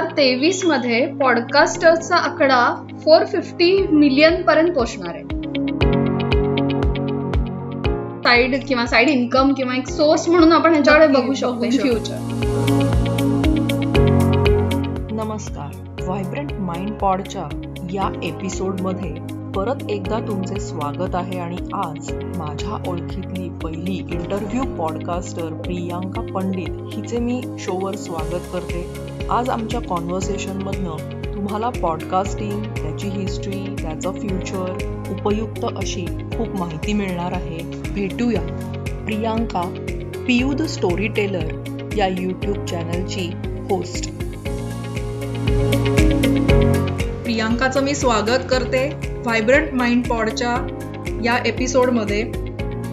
हजार तेवीसमध्ये पॉडकास्टर्सचा आकडा फोर फिफ्टी मिलियन पर्यंत पोहोचणार आहे. साईड किंवा साईड इन्कम किंवा एक सोर्स म्हणून आपण ह्याच्याकडे बघू शकतो बघू इन शकतो. फ्युचर नमस्कार. व्हायब्रंट माइंड पॉडच्या या एपिसोडमध्ये परत एकदा तुमचे स्वागत आहे आणि आज माझ्या ओळखीतली पहिली इंटरव्ह्यू पॉडकास्टर प्रियांका पंडित हिचे मी शोवर स्वागत करते. आज आमच्या कॉन्व्हर्सेशनमधनं तुम्हाला पॉडकास्टिंग त्याची हिस्ट्री त्याचं फ्युचर उपयुक्त अशी खूप माहिती मिळणार आहे. भेटूया. Priyanka Piyu the story teller या यूट्यूब चॅनलची होस्ट. प्रियांकाचं मी स्वागत करते व्हायब्रंट माइंड पॉडच्या या एपिसोडमध्ये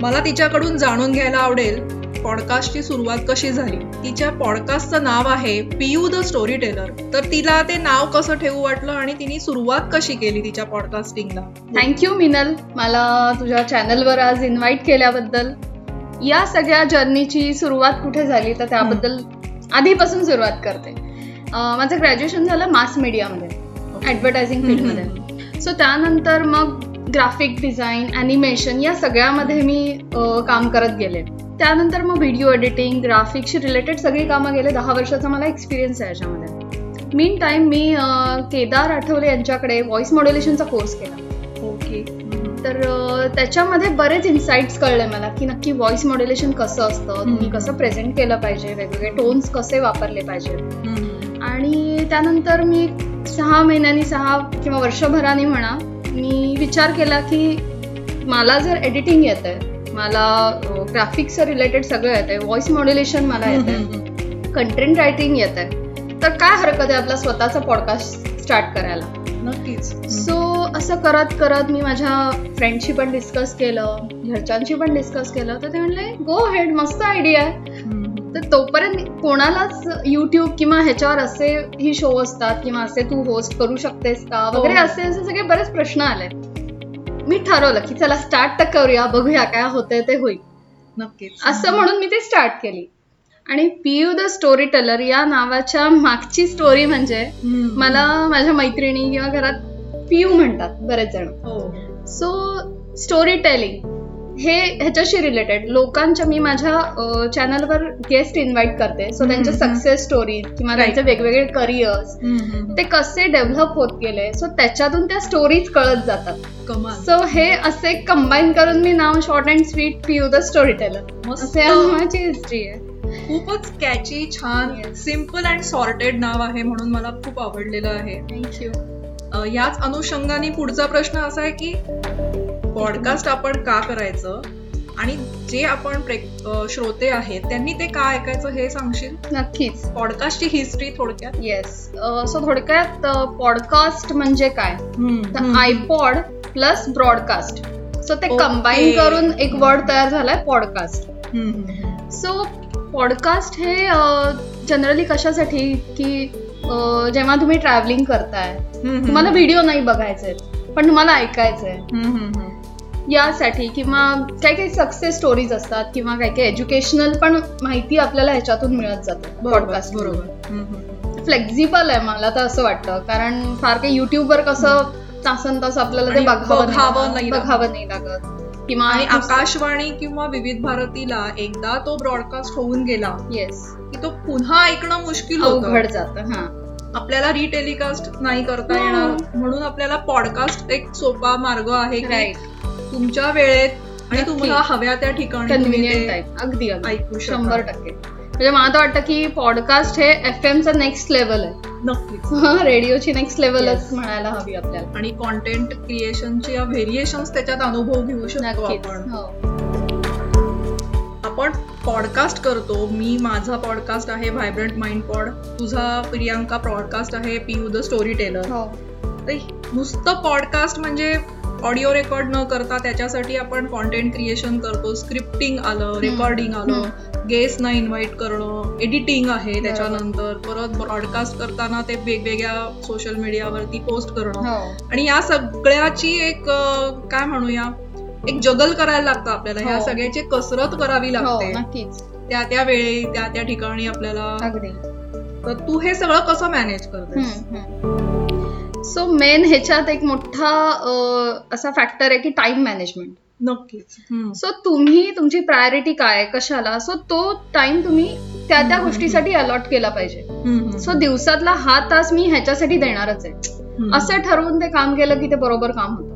मला तिच्याकडून जाणून घ्यायला आवडेल पॉडकास्टची सुरुवात कशी झाली? तिच्या पॉडकास्टचं नाव आहे पियू द स्टोरी टेलर तर तिला ते नाव कसं ठेवू वाटलं आणि तिने सुरुवात कशी केली तिच्या पॉडकास्टिंगला थँक्यू मिनल मला तुझ्या चॅनलवर आज इन्व्हाइट केल्याबद्दल. या सगळ्या जर्नीची सुरुवात कुठे झाली तर त्याबद्दल आधीपासून सुरुवात करते. माझं ग्रॅज्युएशन झालं मास मीडियामध्ये ॲडव्हर्टायझिंग फील्डमध्ये सो त्यानंतर मग ग्राफिक डिझाईन ॲनिमेशन या सगळ्यामध्ये मी काम करत गेले. त्यानंतर मग व्हिडिओ एडिटिंग ग्राफिक्सशी रिलेटेड सगळी कामं गेले. दहा वर्षाचा मला एक्सपिरियन्स आहे याच्यामध्ये. मीन टाईम मी केदार आठवले यांच्याकडे व्हॉइस मॉड्युलेशनचा कोर्स केला. ओके तर त्याच्यामध्ये बरेच इन्साइट्स कळले मला की नक्की व्हॉइस मॉड्युलेशन कसं असतं तुम्ही. कसं प्रेझेंट केलं पाहिजे वेगवेगळे टोन्स कसे वापरले पाहिजे आणि त्यानंतर मी सहा महिन्यांनी सहा किंवा वर्षभराने म्हणा मी विचार केला की मला जर एडिटिंग येत आहे मला ग्राफिक्सचं रिलेटेड सगळं येत आहे व्हॉइस मॉड्युलेशन मला येत आहे कंटेंट रायटिंग येत आहे तर काय हरकत आहे आपला स्वतःचा पॉडकास्ट स्टार्ट करायला? नक्कीच. सो असं करत करत मी माझ्या फ्रेंडशी पण डिस्कस केलं घरच्यांशी पण डिस्कस केलं. तर ते म्हणले गो हेड मस्त आयडिया आहे. तर तोपर्यंत कोणालाच युट्यूब किंवा ह्याच्यावर असे ही शो असतात किंवा असे तू होस्ट करू शकतेस का? वगैरे हो. असे असे सगळे बरेच प्रश्न आले. मी ठरवलं की चला स्टार्ट तर करूया बघूया काय होतंय ते होईल. नक्कीच. असं म्हणून मी ते स्टार्ट केली. आणि पीयू द स्टोरी टेलर या नावाच्या मागची स्टोरी म्हणजे मला माझ्या मैत्रिणी किंवा घरात पियू म्हणतात बरेच जण. सो स्टोरी टेलिंग हे ह्याच्याशी रिलेटेड लोकांच्या मी माझ्या चॅनलवर गेस्ट इन्व्हाइट करते. सो त्यांच्या. सक्सेस स्टोरी किंवा. त्यांचे वेगवेगळे करिअर्स ते कसे डेव्हलप होत गेले? सो त्याच्यातून त्या स्टोरीज कळत जातात. सो हे असे कंबाईन करून मी नाव short and sweet Piyu the story teller. असे नावाची हिस्ट्री आहे. खूपच कॅची छान. सिंपल अँड सॉर्टेड नाव आहे म्हणून मला खूप आवडलेलं आहे. थँक्यू याच अनुषंगाने पुढचा प्रश्न असा आहे की पॉडकास्ट आपण का करायचं? आणि जे आपण श्रोते आहेत त्यांनी ते का ऐकायचं हे सांगशील? नक्कीच. पॉडकास्टची हिस्ट्री थोडक्यात? येस सो थोडक्यात पॉडकास्ट म्हणजे काय? तर. IPod plus broadcast. सो ते. कंबाईन करून एक वर्ड तयार झालाय पॉडकास्ट. सो पॉडकास्ट हे जनरली कशासाठी? की जेव्हा तुम्ही ट्रॅव्हलिंग करताय. तुम्हाला व्हिडिओ नाही बघायचे पण तुम्हाला ऐकायचंय. यासाठी किंवा काही काही सक्सेस स्टोरीज असतात किंवा काही काही एज्युकेशनल पण माहिती आपल्याला ह्याच्यातून मिळत जाते. बरोबर. पॉडकास्ट बरोबर. फ्लेक्झिबल आहे मला तर असं वाटतं. कारण फार काही युट्यूबवर कसं तासन तास आपल्याला ते बघावं बघावं नाही लागत. किंवा आकाशवाणी किंवा विविध भारतीला एकदा तो ब्रॉडकास्ट होऊन गेला येस की तो पुन्हा ऐकणं मुश्किल अवघड जात हा. आपल्याला रिटेलिकास्ट नाही करता. येणार. म्हणून आपल्याला पॉडकास्ट एक सोपा मार्ग आहे की तुमच्या वेळेत आणि. तुम्हाला हव्या त्या ठिकाणी कन्व्हिनियंट आहे अगदी ऐकू. शंभर टक्के. म्हणजे मला तर वाटतं की पॉडकास्ट हे एफ एमचं नेक्स्ट लेवल आहे. नक्कीच. रेडिओची नेक्स्ट लेवलच. म्हणायला हवी आपल्याला. आणि कॉन्टेंट क्रिएशनचे व्हेरिएशन त्याच्यात अनुभव घेऊ शकतो आपण. हो. आपण पॉडकास्ट करतो. मी माझा पॉडकास्ट आहे व्हायब्रंट माइंड पॉड तुझा प्रियांका पॉडकास्ट आहे पियू द स्टोरी टेलर हो. नुसतं पॉडकास्ट म्हणजे ऑडिओ रेकॉर्ड न करता त्याच्यासाठी आपण कॉन्टेंट क्रिएशन करतो. स्क्रिप्टिंग आलं रेकॉर्डिंग आलं. गेस्टना इन्व्हाइट करणं एडिटिंग आहे त्याच्यानंतर. परत ब्रॉडकास्ट करताना ते वेगवेगळ्या सोशल मीडियावरती पोस्ट करणं. हो. आणि या सगळ्याची एक काय म्हणूया एक जगल करायला लागतं आपल्याला. ह्या हो. सगळ्याची कसरत करावी हो लागते. त्या त्या वेळी त्या त्या ठिकाणी आपल्याला तर तू हे सगळं कसं मॅनेज करतेस? सो मेन ह्याच्यात एक मोठा असा फॅक्टर आहे की टाइम मॅनेजमेंट नक्कीच. सो तुम्ही तुमची प्रायोरिटी काय कशाला सो तो टाइम तुम्ही त्या त्या. गोष्टीसाठी अलॉट केला पाहिजे. सो दिवसातला हा तास मी ह्याच्यासाठी देणारच आहे. असं ठरवून ते काम केलं की ते बरोबर काम होतं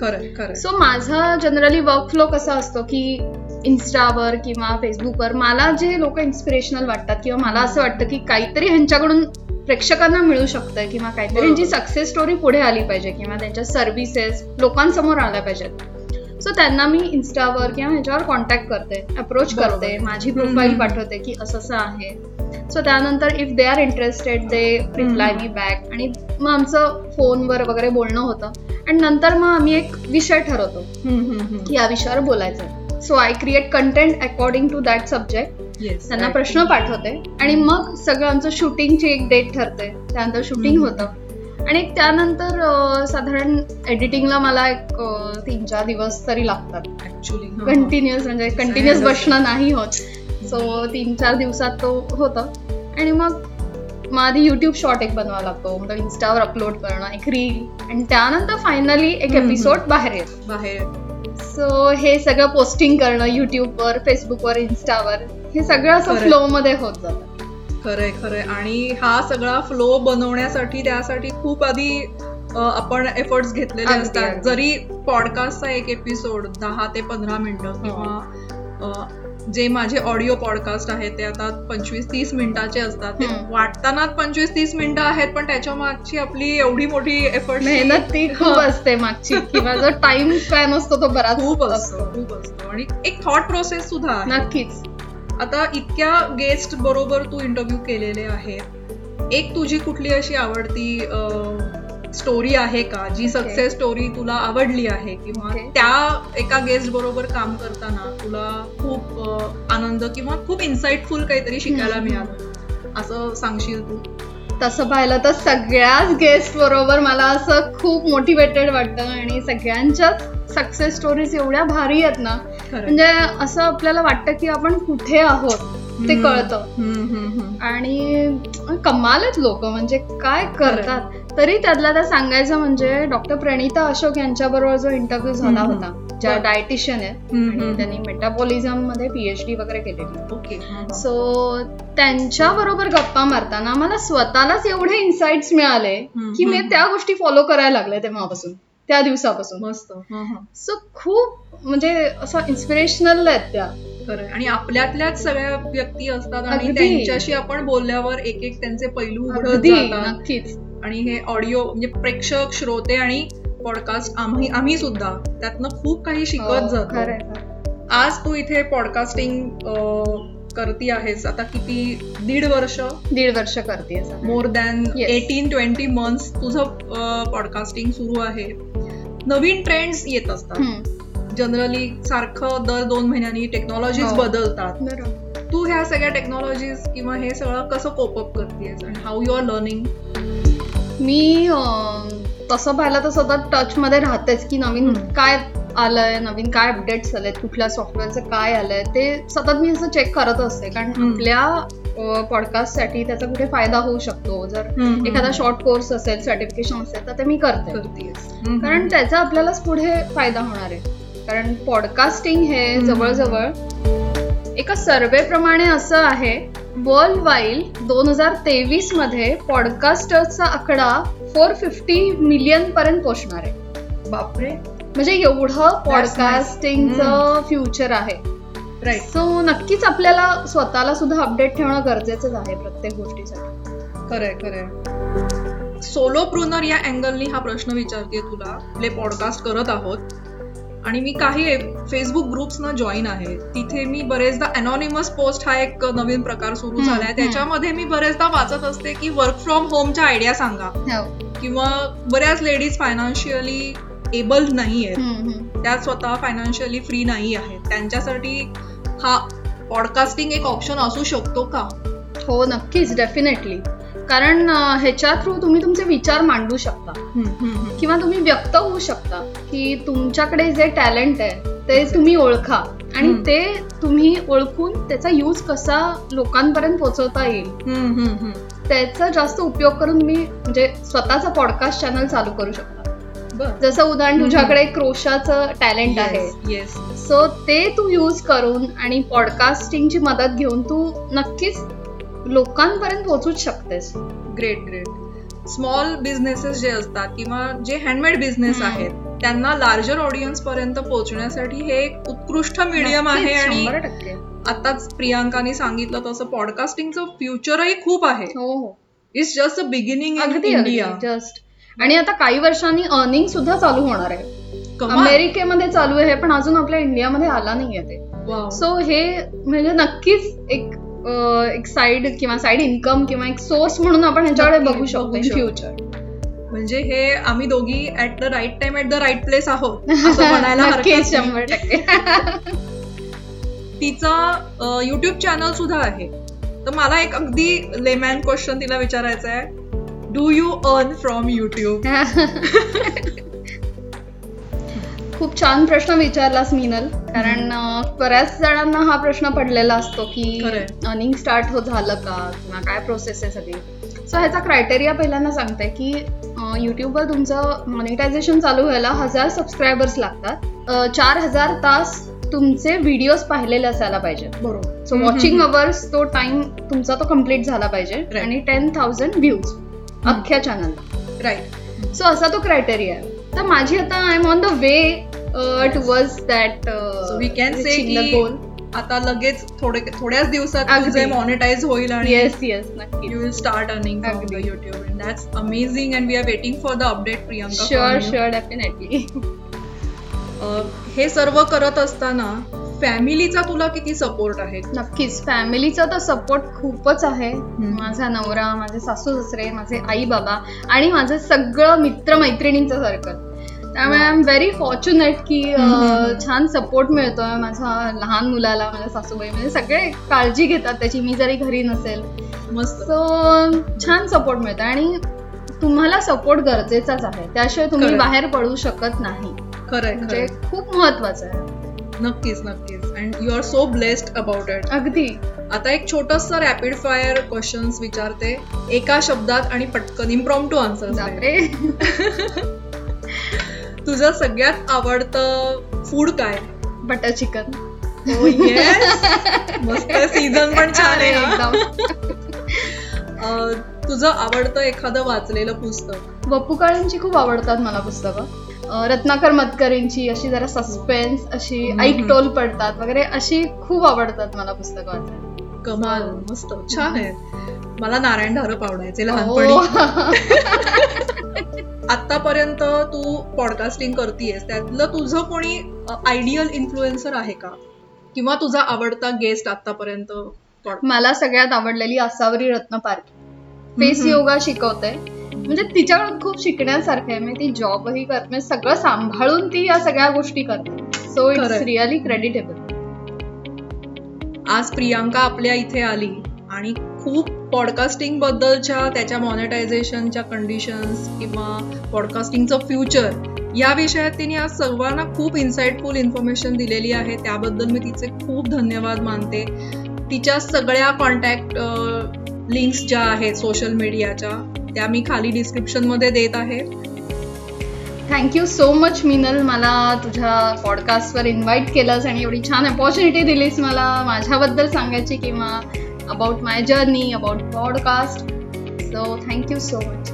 खरंय सो माझा जनरली वर्क फ्लो कसा असतो की इन्स्टावर किंवा फेसबुकवर मला जे लोक इन्स्पिरेशनल वाटतात किंवा मला असं वाटतं की काहीतरी ह्यांच्याकडून प्रेक्षकांना मिळू शकतं किंवा काहीतरी. ह्यांची सक्सेस स्टोरी पुढे आली पाहिजे किंवा त्यांच्या सर्व्हिसेस लोकांसमोर आल्या पाहिजेत सो त्यांना मी इन्स्टावर किंवा ह्याच्यावर कॉन्टॅक्ट करते अप्रोच. करते माझी प्रोफाईल. पाठवते की असं असं आहे सो त्यानंतर if they are interested they reply. Me back आणि मग आमचं फोनवर वगैरे बोलणं होतं आणि नंतर मग आम्ही एक विषय ठरवतो. की या विषयावर बोलायचं so I create content according to that subject Yes, त्यांना right. प्रश्न पाठवते आणि मग सगळं आमचं शूटिंगची एक डेट ठरते. त्यानंतर शूटिंग. होतं. आणि त्यानंतर साधारण एडिटिंगला मला एक तीन चार दिवस तरी लागतात. हा. कंटिन्युअस म्हणजे कंटिन्युअस बसणं नाही होत. सो तीन चार दिवसात तो होतं. आणि मग मग आधी युट्यूब शॉर्ट एक बनवावा लागतो. मग इन्स्टावर अपलोड करणं एक रील आणि त्यानंतर फायनली एक. एपिसोड बाहेर येतो बाहेर. सो हे सगळं पोस्टिंग करणं युट्यूबवर फेसबुकवर इन्स्टावर हे सगळं असं Correct. फ्लो मध्ये होत जातं. खरंय खरंय. आणि हा सगळा फ्लो बनवण्यासाठी त्यासाठी खूप आधी अ, आपण एफर्ट्स घेतलेले अगदी, असतात. अगदी. जरी पॉडकास्टचा एक एपिसोड दहा ते पंधरा मिनिटं किंवा अ, जे माझे ऑडिओ पॉडकास्ट आहेत ते आता पंचवीस तीस मिनिटाचे असतात. ते हम्म. वाटताना पंचवीस तीस मिनिटं आहेत पण त्याच्या मागची आपली एवढी मोठी एफर्ट मेहनत ती खूप असते मागची. किंवा जो टाइम स्पॅन असतो तो बराच खूप असतो खूप असतो. आणि एक थॉट प्रोसेस सुद्धा आहे. नक्कीच. आता इतक्या गेस्ट बरोबर तू इंटरव्ह्यू केलेले आहेत एक तुझी कुठली अशी आवडती स्टोरी आहे का जी सक्सेस स्टोरी तुला आवडली आहे किंवा. त्या एका गेस्ट बरोबर काम करताना तुला खूप आनंद किंवा खूप इन्साइटफुल काहीतरी शिकायला. मिळालं असं सांगशील तू तसं पाहिलं तर सगळ्याच गेस्ट बरोबर मला असं खूप मोटिवेटेड वाटतं आणि सगळ्यांच्याच सक्सेस स्टोरीज एवढ्या भारी आहेत ना. म्हणजे असं आपल्याला वाटतं की आपण कुठे आहोत ते. कळतं. आणि कमाल आहेत लोक म्हणजे काय करतात तरी त्यातला त्या सांगायचं म्हणजे डॉक्टर प्रणिता अशोक यांच्या बरोबर जो इंटरव्ह्यू झाला. होता ज्या. डायटिशियन आहेत. त्यांनी मेटाबॉलिझममध्ये पीएचडी वगैरे केलेली ओके. सो त्यांच्या बरोबर गप्पा मारताना मला स्वतःलाच एवढे इन्साइट्स मिळाले की मी. त्या गोष्टी फॉलो करायला लागले तेव्हापासून त्या दिवसापासून. मस्त. हा, हा. सो खूप म्हणजे असं इन्स्पिरेशनल आहेत त्या. खरंय. आणि आपल्यातल्याच सगळ्या व्यक्ती असतात आणि अगदी. त्यांच्याशी आपण बोलल्यावर एक एक त्यांचे पैलू उघडत अगदी. जातात. नक्कीच. आणि हे ऑडिओ म्हणजे प्रेक्षक श्रोते आणि पॉडकास्ट आम्ही आम्ही सुद्धा त्यातनं खूप काही हो, शिकत जातो. खरंय, खरंय. आज तू इथे पॉडकास्टिंग करती आहेस? आता किती? दीड वर्ष? दीड वर्ष करते more than. Eighteen twenty months तुझं पॉडकास्टिंग सुरू आहे. नवीन ट्रेंड्स येत असतात. जनरली सारखं दर दोन महिन्यांनी टेक्नॉलॉजीज हो. बदलतात. तू ह्या सगळ्या टेक्नॉलॉजीज किंवा हे सगळं कसं कोपअप करतेस आणि हाऊ यू आर लर्निंग मी तसं पाहिलं तर सतत टच मध्ये राहतेच की नवीन. काय आलंय नवीन काय अपडेट्स आलेत कुठल्या सॉफ्टवेअरचं काय आलंय ते सतत मी असं चेक करत असते. कारण. आपल्या पॉडकास्टसाठी त्याचा कुठे फायदा होऊ शकतो. जर एखादा शॉर्ट कोर्स असेल सर्टिफिकेशन असेल तर ते मी करते. कारण त्याचा आपल्यालाच पुढे फायदा होणार आहे. कारण पॉडकास्टिंग हे. जवळजवळ एका सर्वे प्रमाणे असं आहे वर्ल्ड वाईड दोन हजार तेवीसमध्ये पॉडकास्टर्सचा आकडा फोर फिफ्टी मिलियन पर्यंत पोहोचणार आहे. बापरे. म्हणजे एवढं पॉडकास्टिंगचं फ्युचर आहे. राईट सो नक्कीच आपल्याला स्वतःला सुद्धा अपडेट ठेवणं गरजेचंच आहे प्रत्येक गोष्टीसाठी. खरंय खरंय. सोलो प्रुनर या अँगलनी हा प्रश्न विचारते तुला. आपले पॉडकास्ट करत आहोत. आणि मी काही फेसबुक ग्रुप्सना जॉईन आहे. तिथे मी बरेचदा अनॉनिमस पोस्ट हा एक नवीन प्रकार सुरू झालाय. हम्म. त्याच्यामध्ये मी बरेचदा वाचत असते की वर्क फ्रॉम होमच्या आयडिया सांगा. हो. किंवा बऱ्याच लेडीज फायनान्शियली एबल नाही आहेत. त्या स्वतः फायनान्शियली फ्री नाही आहेत. त्यांच्यासाठी हा पॉडकास्टिंग एक ऑप्शन असू शकतो का? हो नक्कीच डेफिनेटली कारण ह्याच्या थ्रू तुम्ही तुमचे विचार मांडू शकता. किंवा तुम्ही व्यक्त होऊ शकता की तुमच्याकडे जे टॅलेंट आहे ते तुम्ही ओळखा. आणि. ते तुम्ही ओळखून त्याचा यूज कसा लोकांपर्यंत पोहोचवता येईल. त्याचा जास्त उपयोग करून मी म्हणजे स्वतःचा पॉडकास्ट चॅनल चालू करू शकतो. जसं उदाहरण तुझ्याकडे क्रोशाचं टॅलेंट आहे. येस सो ते तू यूज करून आणि पॉडकास्टिंगची मदत घेऊन तू नक्कीच लोकांपर्यंत पोहोचूच शकतेस. ग्रेट ग्रेट स्मॉल बिझनेसेस जे असतात किंवा जे हँडमेड बिझनेस. आहेत त्यांना लार्जर ऑडियन्स पर्यंत पोहोचण्यासाठी हे एक उत्कृष्ट मीडियम आहे आणि आताच प्रियांकाने सांगितलं तसं पॉडकास्टिंगचं फ्युचरही खूप आहे. It's just a beginning in India just आणि आता काही वर्षांनी अर्निंग सुद्धा चालू होणार आहे. अमेरिकेमध्ये चालू आहे पण अजून आपल्या इंडियामध्ये आला नाहीये ते. सो हे म्हणजे नक्कीच एक एक साइड किंवा साइड इन्कम किंवा एक सोर्स म्हणून आपण ह्याच्याकडे बघू शकतो. फ्युचर म्हणजे हे आम्ही दोघी at the right time at the right place आहोत नाही. शंभर टक्के. तिचा युट्यूब चॅनल सुद्धा आहे. तर मला एक अगदी लेमॅन क्वेश्चन तिला विचारायचं आहे do you earn from YouTube खूप छान प्रश्न विचारलास मिनल. कारण बऱ्याच जणांना हा प्रश्न पडलेला असतो की. अर्निंग स्टार्ट हो झालं का? किंवा काय प्रोसेस आहे सगळी? सो ह्याचा क्रायटेरिया पहिल्यांदा सांगते की युट्यूबवर तुमचं मॉनिटायझेशन चालू व्हायला हजार सबस्क्रायबर्स लागतात. चार हजार तास तुमचे व्हिडिओज पाहिलेले असायला पाहिजे. बरोबर. सो वॉचिंग अवर्स तो टाइम तुमचा तो कंप्लीट झाला पाहिजे. आणि टेन थाउजंड व्ह्यूज अख्ख्या चॅनलला राईट सो असा तो क्रायटेरिया आहे. तर माझी आता I am on the way towards that So we can say की- गोल आता लगेच थोडे थोड्याच दिवसात. तुझे मॉनिटाईज होईल आणि येस येस नक्की you will start earning from the अगदी. YouTube and that's amazing and we are waiting for the update Priyanka sure. Sure definitely हे सर्व करत असताना फॅमिलीचा तुला किती सपोर्ट आहे? नक्कीच. फॅमिलीचा तर सपोर्ट खूपच आहे. माझा नवरा माझे सासू सासरे माझे आई बाबा आणि माझं सगळं मित्र मैत्रिणींचं सर्कल त्यामुळे आय एम व्हेरी फॉर्च्युनेट की. छान सपोर्ट मिळतोय माझ्या लहान मुलाला माझ्या सासूबाई. म्हणजे सगळे काळजी घेतात त्याची मी जरी घरी नसेल. मस्त. सो छान सपोर्ट मिळतो आणि तुम्हाला सपोर्ट गरजेचाच आहे. त्याशिवाय तुम्ही. बाहेर पडू शकत नाही. खरंय म्हणजे. खूप महत्वाचं आहे. नक्कीच नक्कीच. And you are so blessed about it अगदी. आता एक छोटस रॅपिड फायर क्वेश्चन्स विचारते. एका शब्दात आणि पटकन इम्प्रॉम टू आन्सर तुझं सगळ्यात आवडतं फूड काय? Butter chicken Oh. मस्त सीझन पण छान आहे तुझं आवडतं एखादं वाचलेलं पुस्तक? बप्पू काळेंची खूप आवडतात मला पुस्तकं. रत्नाकर मतकरींची अशी जरा सस्पेन्स अशी हम्म. ऐकटोल पडतात वगैरे अशी खूप आवडतात मला पुस्तकं वाचायला. कमाल मस्त. छान आहे. मला नारायण धारप आवडायचे. लहानपणी. आतापर्यंत तू पॉडकास्टिंग करतेयस त्यातलं तुझं कोणी आयडियल इन्फ्लुएन्सर आहे का? किंवा तुझा आवडता गेस्ट आतापर्यंत मला सगळ्यात आवडलेली असावरी रत्न पारखी. फेस. योगा शिकवते म्हणजे तिच्याकडून खूप शिकण्यासारखं आहे. म्हणजे ती जॉबही करते म्हणजे सगळं सांभाळून ती या सगळ्या गोष्टी करते. So it's. रिअली क्रेडिटेबल आज प्रियांका आपल्या इथे आली आणि खूप पॉडकास्टिंग बद्दलच्या त्याच्या मॉनिटायझेशनच्या कंडिशन्स किंवा पॉडकास्टिंगचं फ्युचर या विषयात तिने आज सर्वांना खूप इन्साइटफुल इन्फॉर्मेशन दिलेली आहे. त्याबद्दल मी तिचे खूप धन्यवाद मानते. तिच्या सगळ्या कॉन्टॅक्ट लिंक्स ज्या आहेत सोशल मीडियाच्या त्या मी खाली डिस्क्रिप्शनमध्ये देत आहे. थँक्यू सो मच मिनल मला तुझ्या पॉडकास्टवर इन्व्हाइट केलंस आणि एवढी छान अपॉर्च्युनिटी दिलीस मला माझ्याबद्दल सांगायची किंवा about my journey about podcast so thank you so much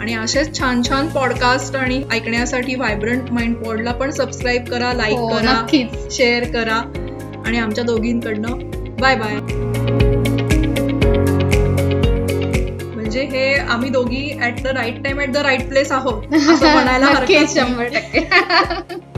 आणि असेच छान छान पॉडकास्ट आणि ऐकण्यासाठी व्हायब्रंट माइंड पॉडला पण सबस्क्राईब करा लाईक हो करा शेअर करा. आणि आमच्या दोघींकडनं बाय बाय आम्ही दोघी at the right time at the right place आहोत असं म्हणायला. शंभर टक्के